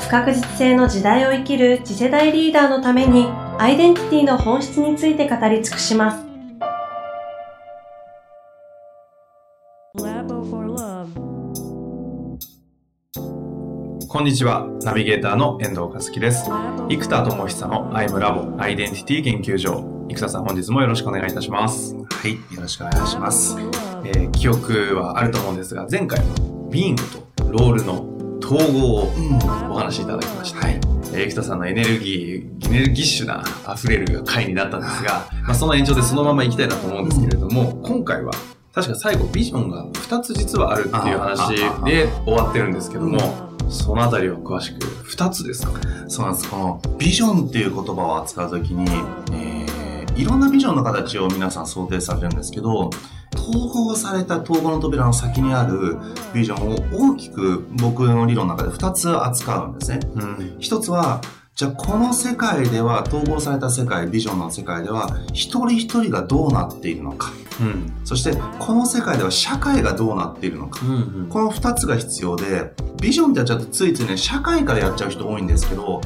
不確実性の時代を生きる次世代リーダーのためにアイデンティティの本質について語り尽くしますこんにちは。ナビゲーターの遠藤和樹です。生田智久のアイムラボアイデンティティ研究所。生田さん本日もよろしくお願いいたします。はい、よろしくお願いします。えー記憶はあると思うんですが、前回はビーングとロールの統合をお話しいただきました。はい。えー生田さんのエネルギー、エネルギッシュな溢れる回になったんですが、まあ、その延長でそのまま行きたいなと思うんですけれども、今回は確か最後ビジョンが2つ実はあるっていう話で終わってるんですけども、そのあたりは詳しく2つですか？そうなんです。このビジョンっていう言葉を扱うときに、えー、いろんなビジョンの形を皆さん想定されるんですけど、統合された統合の扉の先にあるビジョンを大きく僕の理論の中で2つ扱うんですね。うん。一つは、じゃあこの世界では、統合された世界、ビジョンの世界では、一人一人がどうなっているのか。うん。そして、この世界では社会がどうなっているのか。うん。この二つが必要で、ビジョンってやっちゃうとついついね、社会からやっちゃう人多いんですけど、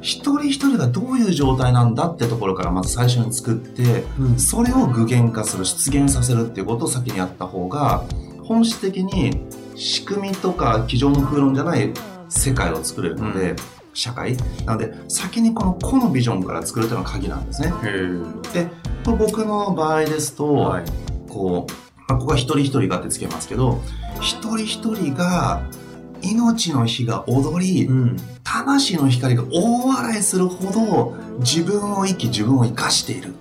一人一人がどういう状態なんだってところからまず最初に作って、うんそれを具現化する、出現させるっていうことを先にやった方が、本質的に仕組みとか机上の空論じゃない世界を作れるので、うん社会なので、先にこの個のビジョンから作るというのが鍵なんですね。で、これ僕の場合ですと、はい。こう、まあ、ここは一人一人がってつけますけど、一人一人が命の火が踊り、ん。魂の光が大笑いするほど自分を生き自分を生かしている。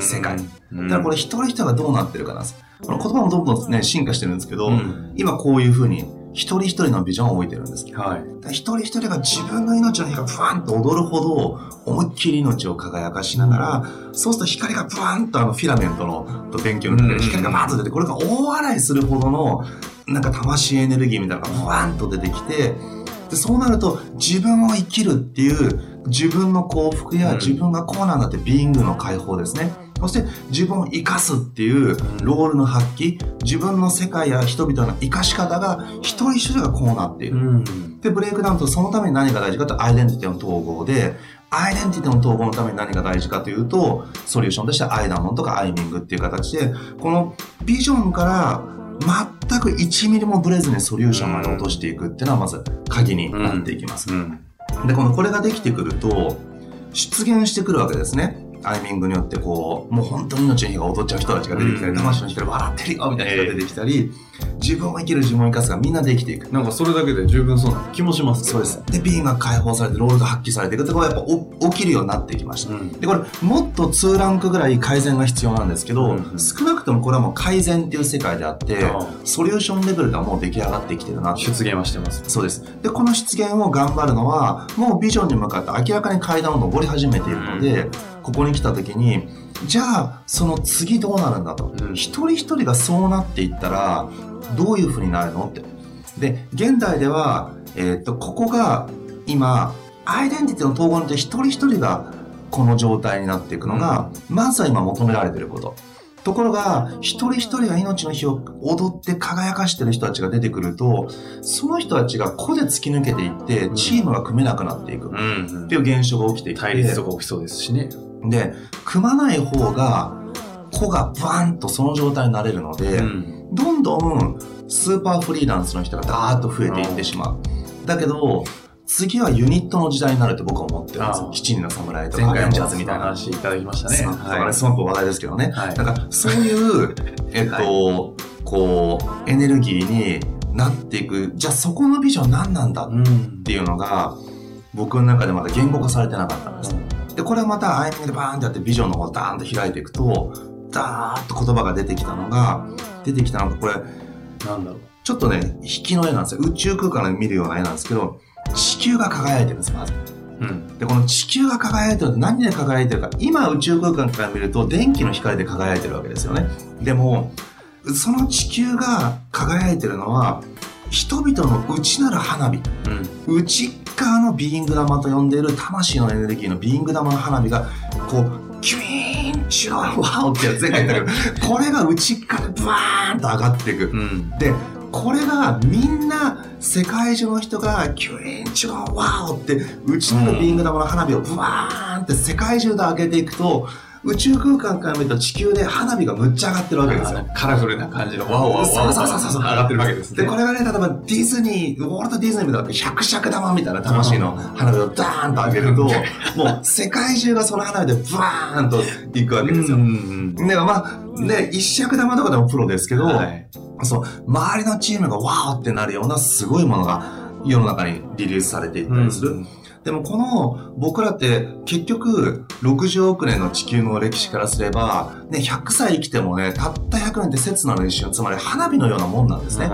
世界うん。だからこれ一人一人がどうなってるかなんです。この言葉もどんどんね、進化してるんですけど、うん今こういうふうに一人一人のビジョンを置いてるんです。はい。ら一人一人が自分の命の火がブワンと踊るほど思いっきり命を輝かしながら、そうすると光がブワンとあのフィラメントのと電球のうん光がバーンと出て、これが大笑いするほどのなんか魂エネルギーみたいなのがブワンと出てきて、でそうなると自分を生きるっていう自分の幸福やうん自分がこうなんだってビーイングの解放ですね。そして自分を生かすっていうロールの発揮、自分の世界や人々の生かし方が一人一人がこうなっている。ん。で、ブレイクダウンとそのために何が大事かとアイデンティティの統合で、アイデンティティの統合のために何が大事かというと、ソリューションとしてアイダモンとかアイミングっていう形で、このビジョンから全く1ミリもブレずにソリューションまで落としていくっていうのはまず鍵になっていきます。うん。で、このこれができてくると、出現してくるわけですね。アイミングによってこう、もう本当に命の火が踊っちゃう人たちが出てきたり、うん魂の光笑ってるよみたいな人が出てきたり、自分を生きる自分を生かすがみんなできていく。なんかそれだけで十分そうな気もしますそうです。。で、ビーンが解放されて、ロールが発揮されていくってことがやっぱお起きるようになってきました。うん。で、これ、もっと2ランクぐらい改善が必要なんですけど、うん少なくともこれはもう改善っていう世界であってああ、ソリューションレベルではもう出来上がってきてるな出現はしてます。そうです。で、この出現を頑張るのは、もうビジョンに向かって明らかに階段を上り始めているので、ここに来た時に、じゃあ、その次どうなるんだと。うん一人一人がそうなっていったら、どういう風になるのって。で、現代では、えーっと、ここが今、アイデンティティの統合によって一人一人がこの状態になっていくのが、まずは今求められていること。ところが、一人一人が命の火を踊って輝かしてる人たちが出てくると、その人たちが個で突き抜けていって、チームが組めなくなっていく。っんていう現象が起きていて、対立とか起きそうですしね。で、組まない方が、個がバーンとその状態になれるので、ん。どんどんスーパーフリーランスの人がダーッと増えていってしまう。だけど、次はユニットの時代になると僕は思ってるんですああ。七人の侍とか、前回もアベンジャーズみたいな。話いただきましたね。そうあれすごく話題ですけどね。はいだから、そういう、えっと、こう、エネルギーになっていく。じゃあそこのビジョン何なんだっうん。ていうのが、僕の中でまだ言語化されてなかったんです。で、これはまたアイミングでバーンってやってビジョンの方をダーンと開いていくと、ダーッと言葉が出てきたのが、出てきたのがこれ、なんだろう。ちょっとね、引きの絵なんですよ。宇宙空間で見るような絵なんですけど、地球が輝いてるんです、まず。うん。で、この地球が輝いてるって何で輝いてるか。今宇宙空間から見ると電気の光で輝いてるわけですよね。でも、その地球が輝いてるのは、人々の内なる花火。うん。内側の being 玉と呼んでいる魂のエネルギーの being 玉の花火が、こう、キュイーン、チューワオってやつ前回言ったけど、これが内側でバーンと上がっていく。うん。で、これがみんな世界中の人がキュイーンチューワオって内なる being 玉の花火をブワーンって世界中で上げていくと宇宙空間から見ると地球で花火がむっちゃ上がってるわけですよ。カラフルな感じのワオワオワオ上がってるわけですね。で、これがね、例えばディズニー、ウォルト・ディズニーみたいな百尺玉みたいな魂の花火をダーンと上げると、もう世界中がその花火でブワーンと行くわけですよ。ん。で、まあ、で、一尺玉とかでもプロですけど、はい。そう、周りのチームがワーってなるようなすごいものが世の中にリリースされていったりする。でもこの僕らって結局60億年の地球の歴史からすれば、ね、100歳生きてもね、たった100年って刹那の一瞬、つまり花火のようなもんなんですね。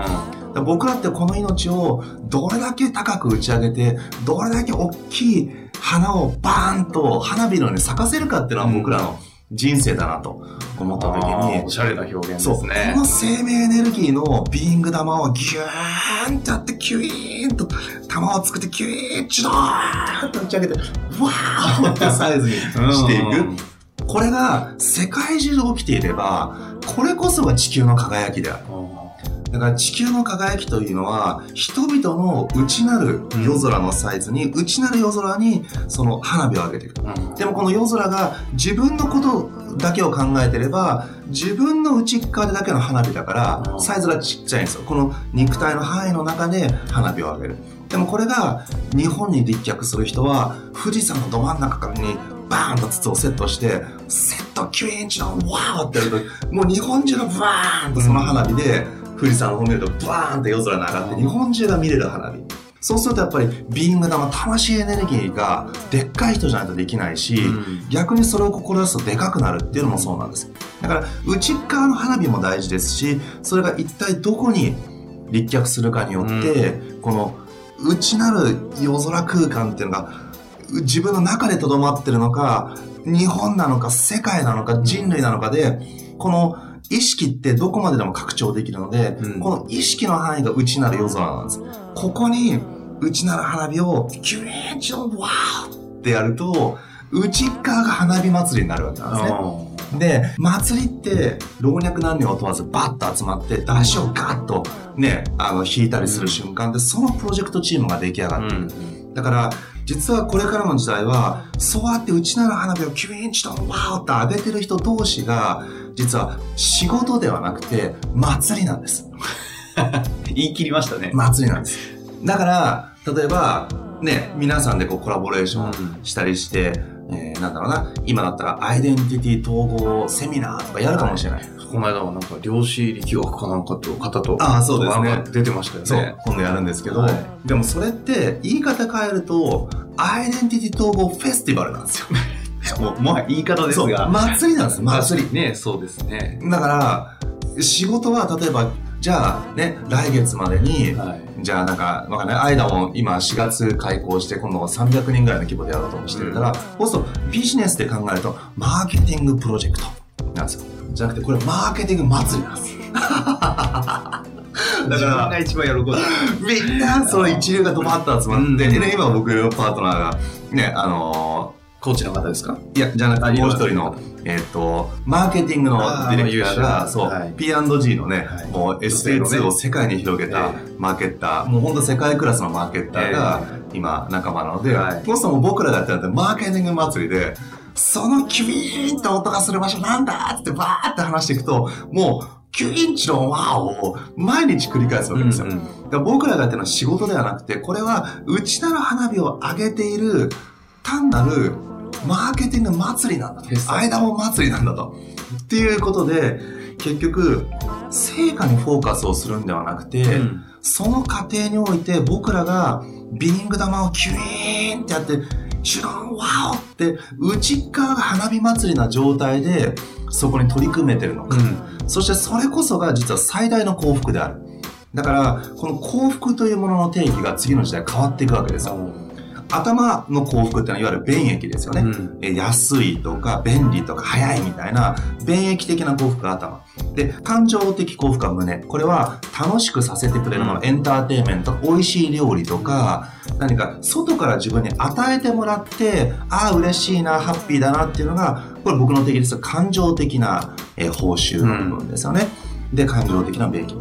僕らってこの命をどれだけ高く打ち上げて、どれだけ大きい花をバーンと花火のように咲かせるかっていうのは僕らの人生だなと思った時にお、しゃれな表現でそう、すねこ。の生命エネルギーのビーイング玉をギューンってやって、キュイーンと玉を作って、キュイーン、チュドーンと打ち上げて、わーってサイズにしていく。これが世界中で起きていれば、これこそが地球の輝きである。だから地球の輝きというのは、人々の内なる夜空のサイズに、内なる夜空にその花火を上げていく。うんでもこの夜空が自分のことだけを考えてれば、自分の内側でだけの花火だから、うんサイズがちっちゃいんですよ。この肉体の範囲の中で花火を上げる。でもこれが日本に立脚する人は、富士山のど真ん中からにバーンと筒をセットして、セット9インチのワーってやると、もう日本中がバーンとその花火で、富士山の方見るとバーンって夜空に上がって、日本中が見れる花火。そうするとやっぱりビーグ玉、魂エネルギーがでっかい人じゃないとできないし、うん逆にそれを志すとでかくなるっていうのもそうなんです。だから内側の花火も大事ですし、それが一体どこに立脚するかによって、この内なる夜空空間っていうのがう自分の中で留まってるのか、日本なのか世界なのか人類なのかで、この意識ってどこまででも拡張できるので、うんこの意識の範囲が内なる夜空なんです。ここに内なる花火をキュレーチョンワーってやると、内側が花火祭りになるわけなんですね。で、祭りって老若男女を問わずバッと集まって、出汁をガッとね、あの、引いたりする瞬間で、そのプロジェクトチームが出来上がってる。だから、実はこれからの時代は、そうやって内なる花火をキュインチとワーって上げてる人同士が、実は仕事ではなくて、祭りなんです。言い切りましたね。祭りなんです。だから、例えば、ね、皆さんでこうコラボレーションうんしたりして、えーなんだろうな、今だったらアイデンティティ統合セミナーとかやるかもしれない。この間はなんか量子力学かなんかと方とああそうですね出てましたよそうね。、今度やるんですけど、はいでもそれって言い方変えると、アイデンティティ統合フェスティバルなんですよ。もうもはや言い方ですが。祭りなんです、祭り。ね、そうですね。だから、仕事は例えば、じゃあね、来月までに、はい。じゃあなんか、わかんない。間も今4月開校して、今度は300人ぐらいの規模でやろうとしてるから、そうするとビジネスで考えると、マーケティングプロジェクトなんですよ。じゃなくて、これマーケティング祭りなんです。だ自から、分が一番喜ぶ。みんな、その一流がドバッと集まって、うんでね、今僕のパートナーが、ね、あのコーチの方ですか？ーいや、じゃなくあて、もう一人の、えっ、と、マーケティングのディレクターが、そう、はい。P&G のね、はい。もう女性のね。SA2 を世界に広げたえマーケッター、もう本当世界クラスのマーケッターが今仲間なので、はい。そもそも僕らがやってるのってマーケティング祭りで、そのキュイーンと音がする場所なんだってバーって話していくと、もう、キュインチのワーを毎日繰り返すわけですよ。うんうん。ら僕らがやってるのは仕事ではなくて、これは内なる花火を上げている単なるマーケティング祭りなんだと間も祭りなんだと。っていうことで、結局、成果にフォーカスをするんではなくて、うんその過程において僕らがビーイング玉をキュイーンってやって、シュロンワオって内側が花火祭りな状態でそこに取り組めてるのか。そしてそれこそが実は最大の幸福である。だから、この幸福というものの定義が次の時代変わっていくわけですよ。頭の幸福ってのは、いわゆる便益ですよね。うん。え安いとか便利とか早いみたいな便益的な幸福が頭。で感情的幸福は胸。これは楽しくさせてくれるもの、エンターテインメント。美味しい料理とか何か外から自分に与えてもらってああ嬉しいなハッピーだなっていうのがこれ僕の定義です。感情的な、えー報酬の部分ですよね、で感情的な便益。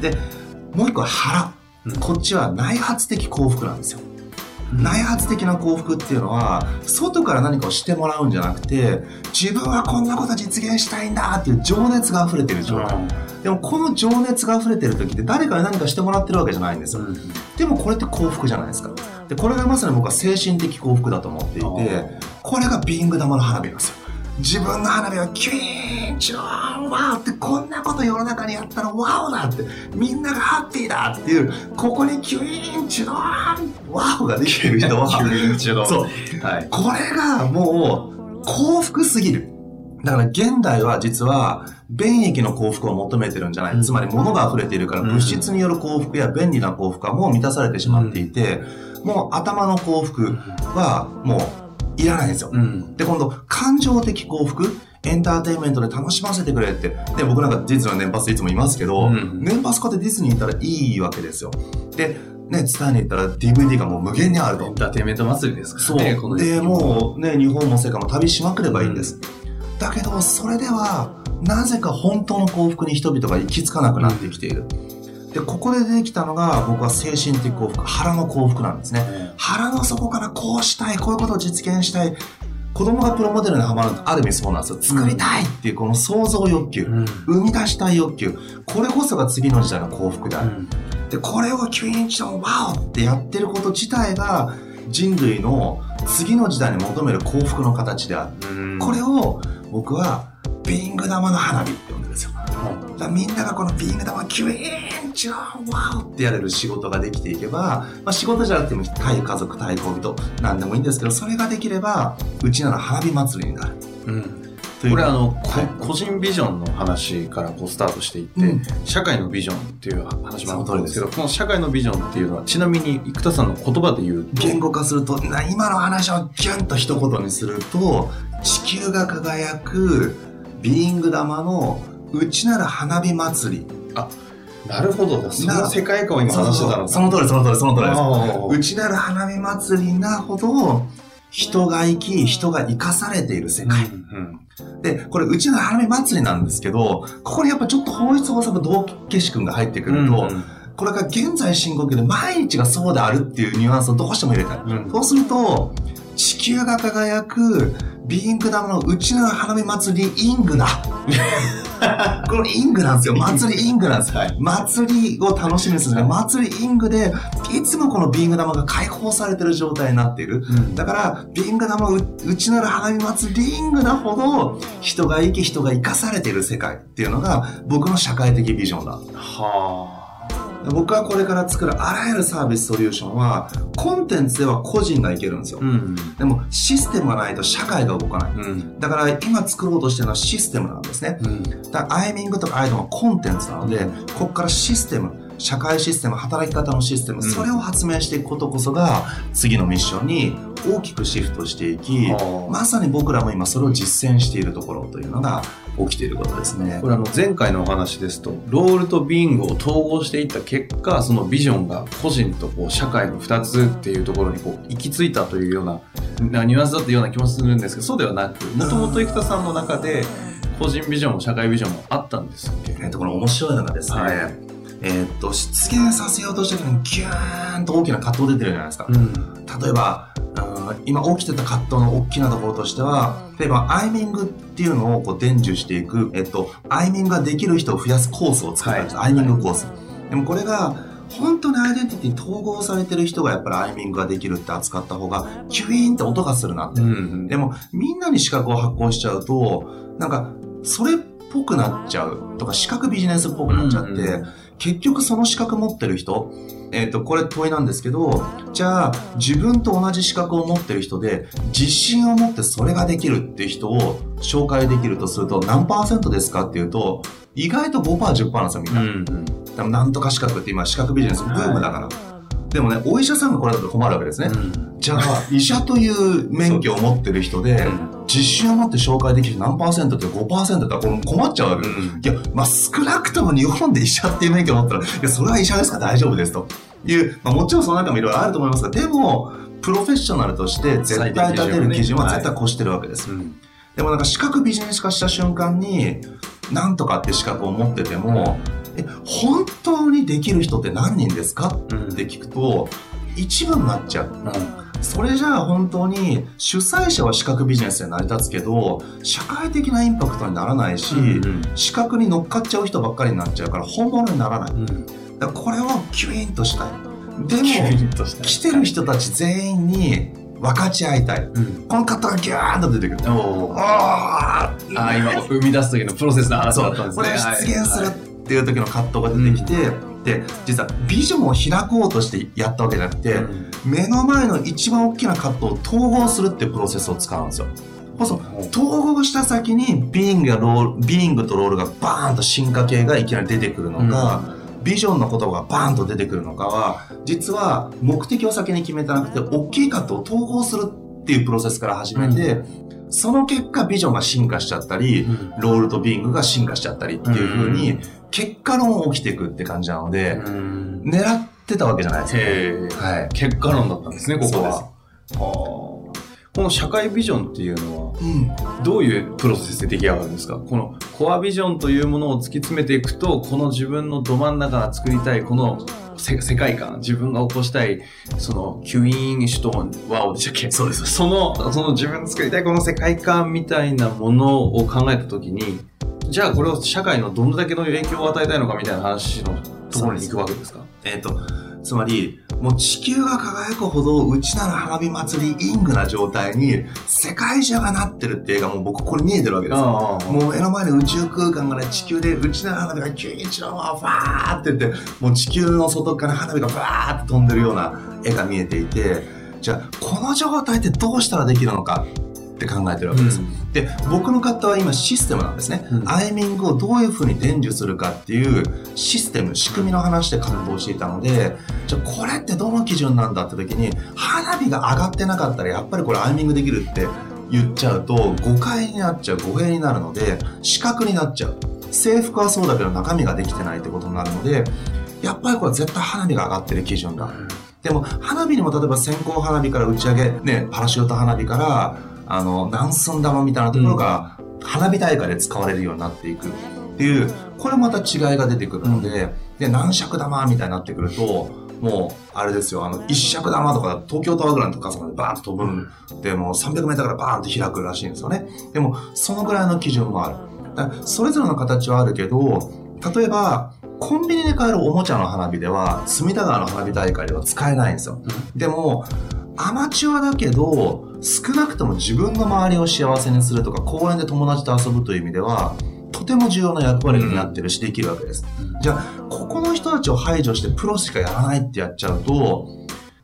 でもう一個は腹。うん。こっちは内発的幸福なんですよ内発的な幸福っていうのは外から何かをしてもらうんじゃなくて自分はこんなこと実現したいんだっていう情熱が溢れてる状態。でもこの情熱が溢れてる時って誰かに何かしてもらってるわけじゃないんですよ。でもこれって幸福じゃないですか。でこれがまさに僕は精神的幸福だと思っていてこれがビーング玉の花火なんですよ。自分の花火はキュイーンチューンワーってこんなこと世の中にやったらワオだってみんながハッピーだっていうここにキュイーンチューンワオができてる人は。そうそう。はい。これがもう幸福すぎる。だから現代は実は便益の幸福を求めてるんじゃない。つまり物が溢れているからうん。物質による幸福や便利な幸福はもう満たされてしまっていて、もう頭の幸福はもういらないんですよ。うんで、今度感情的幸福？エンターテインメントで楽しませてくれって。で、僕なんかディズニーの年パスでいつも言いますけど、うん年パス買ってディズニー行ったらいいわけですよ。で、ね、伝えに行ったら DVD がもう無限にあるとエン。ターテインメント祭りですそう。からねこので、もうね、日本も世界も旅しまくればいいんです。だけど、それでは、なぜか本当の幸福に人々が行き着かなくなってきている。で、ここで出てきたのが、僕は精神的幸福、腹の幸福なんですね。腹の底からこうしたい、こういうことを実現したい。子供がプロモデルにはまるのある意味そうなんですよ。作りたいっていうこの想像欲求。うん生み出したい欲求。これこそが次の時代の幸福である。うんで、これをキュインチョンワオってやってること自体が人類の次の時代に求める幸福の形である。うんこれを僕はビーング玉の花火って呼んでるんですよ。だみんながこのビーング玉キュイーンチョンワオってやれる仕事ができていけば、まあ、仕事じゃなくても対家族、対恋人、なんでもいいんですけど、それができれば、うちなら花火祭りになる。うん。これあの、こはい。個人ビジョンの話からこうスタートしていって、うん。社会のビジョンっていう話もあったんですけどそこの社会のビジョンっていうのはちなみに生田さんの言葉で言うと言語化するとな今の話をギュンと一言にすると地球が輝くビーイング玉のうちなら花火祭りなるほど。その世界観を今話してたのその通りその通りその通りです。うちなら花火祭りなほど人が生き人が生かされている世界、うんでこれうちなら花火祭りなんですけどここにやっぱちょっと法律法則道化師君が入ってくると、うん。これが現在進行形で毎日がそうであるっていうニュアンスをどうしても入れたい、うん。そうすると地球が輝くビーングダムのうちの花火祭りイングだ。このイングなんですよ。祭りイングなんです、はい。祭りを楽しみにする祭りイングでいつもこのビーング玉が解放されてる状態になっている。うん。だから、ビングダムううちなる花火祭りリングなほど、人が生き、人が生かされている世界っていうのが、僕の社会的ビジョンだ。は僕はこれから作るあらゆるサービスソリューションは、コンテンツでは個人がいけるんですよあ。うんでも、システムがないと社会が動かない。うんだから、今作ろうとしてるのはシステムなんですね。うんだからアイミングとかアイドルはコンテンツなので、ここからシステム、社会システム、働き方のシステム、うんそれを発明していくことこそが、次のミッションに大きくシフトしていき、はあ。まさに僕らも今それを実践しているところというのが起きていることですね。こ。れあの前回のお話ですとロールとビングを統合していった結果そのビジョンが個人とこう社会の2つっていうところにこう行き着いたというようななニュアンスだったような気もするんですけどそうではなくもともと生田さんの中で個人ビジョンも社会ビジョンもあったんですっけえっと、この面白いのがですね、はい。えーっと、出現させようとした時にギューンと大きな葛藤出てるじゃないですか。ん例えば、うん今起きてた葛藤の大きなところとしては、例えば、アイミングっていうのをこう伝授していく、えっと、アイミングができる人を増やすコースを作ったんです。はいアイミングコース。でもこれが、本当にアイデンティティに統合されてる人がやっぱりアイミングができるって扱った方が、キュイーンって音がするなって。うんでも、みんなに資格を発行しちゃうと、なんか、それっぽくなっちゃうとか、資格ビジネスっぽくなっちゃって、うんうん結局その資格持ってる人、えっ、と、これ問いなんですけど、じゃあ、自分と同じ資格を持ってる人で、自信を持ってそれができるっていう人を紹介できるとすると、何パーセントですかっていうと、意外と5%、10%なんですよ、みんな。うん多分なんとか資格って今資格ビジネスブームだから。でもね、お医者さんがこれだと困るわけですね。じゃあ、医者という免許を持ってる人で、自信を持って紹介できる何パーセントって5%だったらこれ困っちゃうわけです。いや、まあ、少なくとも日本で医者っていう免許を持ったら、いや、それは医者ですから大丈夫ですと。いう、まあ、もちろんその中もいろいろあると思いますが、でも、プロフェッショナルとして絶対立てる基準は絶対越してるわけです。でもなんか資格ビジネス化した瞬間に、なんとかって資格を持ってても、え、本当にできる人って何人ですか？って聞くと、一部になっちゃう。それじゃあ本当に主催者は資格ビジネスで成り立つけど、社会的なインパクトにならないし、資格に乗っかっちゃう人ばっかりになっちゃうから本物にならない。だからこれをキュインとしたい。でも、来てる人たち全員に分かち合いたい。この方がギューンと出てくる。おああ今生み出す時のプロセスの話だったんですね。これ実現するっていう時の葛藤が出てきて、で実はビジョンを開こうとしてやったわけじゃなくて、目の前の一番大きな葛藤を統合するっていうプロセスを使うんですよ。そう統合した先にビーイングやロールビーイングとロールがバーンと進化系がいきなり出てくるのか、ビジョンの言葉がバーンと出てくるのかは実は目的を先に決めてなくて大きい葛藤を統合するっていうプロセスから始めて、その結果ビジョンが進化しちゃったり、ロールとビングが進化しちゃったりっていうふうに、結果論起きていくって感じなので、狙ってたわけじゃないですか、はい。結果論だったんですね、ここは。この社会ビジョンっていうのは、うん、どういうプロセスで出来上がるんですか？このコアビジョンというものを突き詰めていくと、この自分のど真ん中が作りたい、この世界観、自分が起こしたい、その、キュイーンシュトーン、ワオでしたっけ？そうです。その、その自分の作りたいこの世界観みたいなものを考えたときに、じゃあこれを社会のどんだけの影響を与えたいのかみたいな話のところに行くわけですか？えっ、ー、と、つまり、もう地球が輝くほどうちなら花火祭りイングな状態に世界中がなってるっていう映画もう僕これ見えてるわけです。よ。もう目の前の宇宙空間がね、地球でうちなら花火がキュイチロワファーって言って、もう地球の外から花火がバーって飛んでるような絵が見えていて、じゃあこの状態ってどうしたらできるのか？って考えてるわけです。うん、で、僕の方は今システムなんですね。うん、アイミングをどういうふうに伝授するかっていうシステム、仕組みの話で活動していたので、じゃあこれってどの基準なんだって時に、花火が上がってなかったらやっぱりこれアイミングできるって言っちゃうと誤解になっちゃう、語弊になるので、視覚になっちゃう。制服はそうだけど中身ができてないってことになるので、やっぱりこれ絶対花火が上がってる基準だ。でも花火にも例えば線香花火から打ち上げ、ね、パラシュート花火からあの、南寸玉みたいなところが、花火大会で使われるようになっていくっていう、これまた違いが出てくるので、で、何尺玉みたいになってくると、もう、あれですよ、あの、一尺玉とか、東京タワーぐらいの高さまでバーンと飛ぶんで、もう300メートルからバーンと開くらしいんですよね。でも、そのぐらいの基準もある。だそれぞれの形はあるけど、例えば、コンビニで買えるおもちゃの花火では、隅田川の花火大会では使えないんですよ。でも、アマチュアだけど、少なくとも自分の周りを幸せにするとか、公園で友達と遊ぶという意味では、とても重要な役割になってるし、できるわけです。じゃあ、ここの人たちを排除してプロしかやらないってやっちゃうと、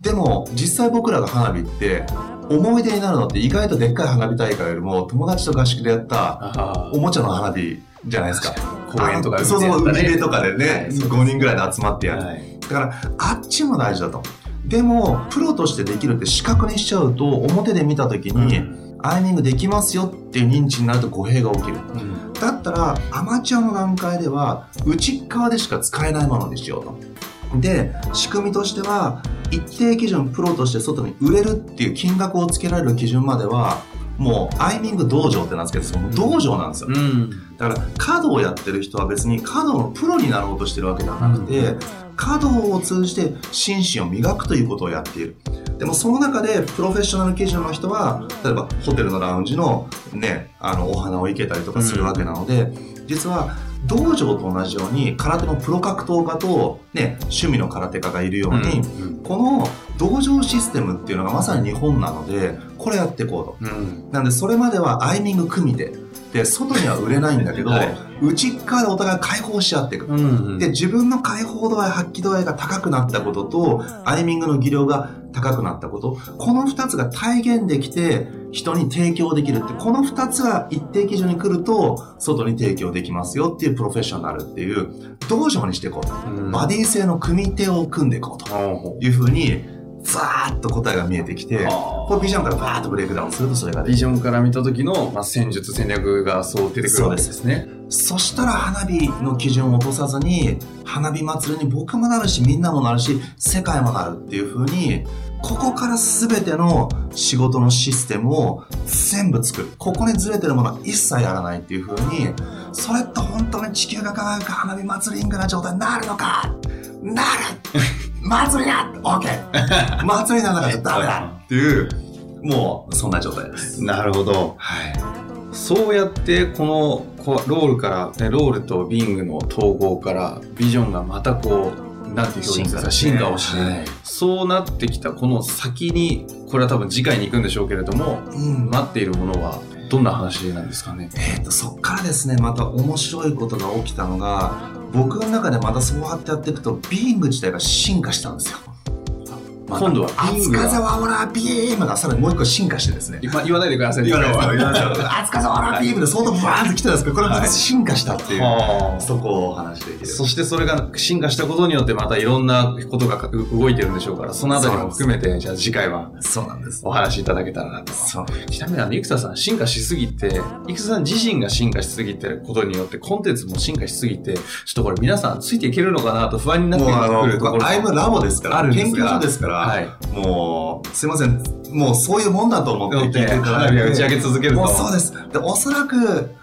でも、実際僕らが花火って、思い出になるのって意外とでっかい花火大会よりも、友達と合宿でやったおもちゃの花火じゃないですか。公園とか、ね、そうそう、海辺とかでね、はい、5人ぐらいで集まってやる。はい、だから、あっちも大事だと。でも、プロとしてできるって視覚にしちゃうと、表で見た時に、うん、アイミングできますよっていう認知になると語弊が起きる。うん、だったら、アマチュアの段階では、内側でしか使えないものにしようと。で、仕組みとしては、一定基準プロとして外に売れるっていう金額をつけられる基準までは、もう、アイミング道場ってなんですけど、道場なんですよ。うん、だから、華道をやってる人は別に華道のプロになろうとしてるわけではなくて、華道を通じて心身を磨くということをやっている。でもその中でプロフェッショナル基準の人は、例えばホテルのラウンジのね、あの、お花を生けたりとかするわけなので、うん、実は道場と同じように空手のプロ格闘家とね、趣味の空手家がいるように、うん、この道場システムっていうのがまさに日本なので、これやっていこうと。うん、なんでそれまではアイミング組みで、で、外には売れないんだけど、はい、内側でお互い解放し合っていく。うんうん。で、自分の解放度合い、発揮度合いが高くなったことと、アイミングの技量が高くなったこと、この二つが体現できて、人に提供できるって、この二つが一定基準に来ると、外に提供できますよっていうプロフェッショナルっていう、道場にしていこうと。うん。バディ性の組手を組んでいこうと。いうふうに、ザーッと答えが見えてきて、これビジョンからバーッとブレイクダウンするとそれがでビ。ジョンから見た時の、まあ、戦術戦略がそう出てくるわけですね。そしたら花火の基準を落とさずに、花火祭りに僕もなるし、みんなもなるし、世界もなるっていう風に、ここから全ての仕事のシステムを全部作る。ここにずれてるものは一切やらないっていう風に、それって本当に地球が輝く花火祭りイングな状態になるのかなる祭りだ !OK! 祭りなんだからダメだっていう、もうそんな状態です。なるほど。はい。そうやってこのロールから、ね、ロールとビングの統合からビジョンがまたこうなんて表現ですか？進化をして、はいそうなってきたこの先にこれは多分次回に行くんでしょうけれどもうん待っているものはどんな話なんですかね？えー、とそっからですねまた面白いことが起きたのが僕の中でまたそうやってやっていくとビーイング自体が進化したんですよ。今度はビーイングが熱風はオラビームがさらにもう一個進化してですね。言わ言わないでください言わないですよ。言わないはですよ熱風オラビームで相当バーンと来てたんですけどこれまた進化したっていう、あ。そこをお話しできる。そしてそれが進化したことによってまたいろんなことがう動いてるんでしょうからそのあたりも含めてじゃあ次回はそうなんです。お話しいただけたらなと。そう。ちなみにあの、生田さん、進化しすぎて、生田さん自身が進化しすぎてることによって、コンテンツも進化しすぎて、ちょっとこれ皆さんついていけるのかなと不安になってくるところもアイムラボですからあるんですが。研究所ですから、はい。もうすいませんもうそういうもんだと思って聞いて花火を打ち上げ続けると。もうそうです。で、おそらく、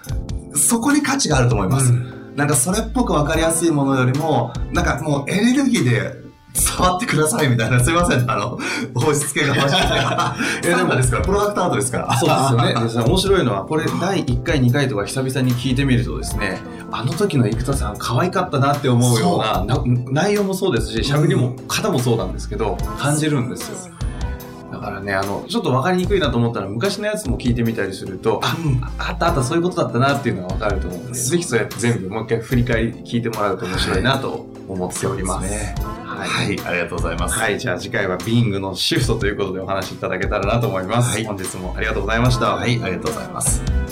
そこに価値があると思います。うんなんかそれっぽく分かりやすいものよりも、なんかもうエネルギーで触ってくださいみたいな、すいません、あの、押し付けがましい。いやでもですから、プロダクトアートですから。そうですよね。面白いのは、これ第1回、2回とか久々に聞いてみるとですね、あの時の生田さん可愛かったなって思うような、な内容もそうですし、喋りも、方もそうなんですけど、感じるんですよ。だからね、あの、ちょっと分かりにくいなと思ったら、昔のやつも聞いてみたりすると、あ、うんあったあった、そういうことだったなっていうのが分かると思うので、ぜひそうやって全部もう一回振り返り聞いてもらうと面白いなと思っております。ね。はい。はい、ありがとうございます。はい、じゃあ次回はビングのシフトということでお話しいただけたらなと思います。はい本日もありがとうございました。はい、ありがとうございます。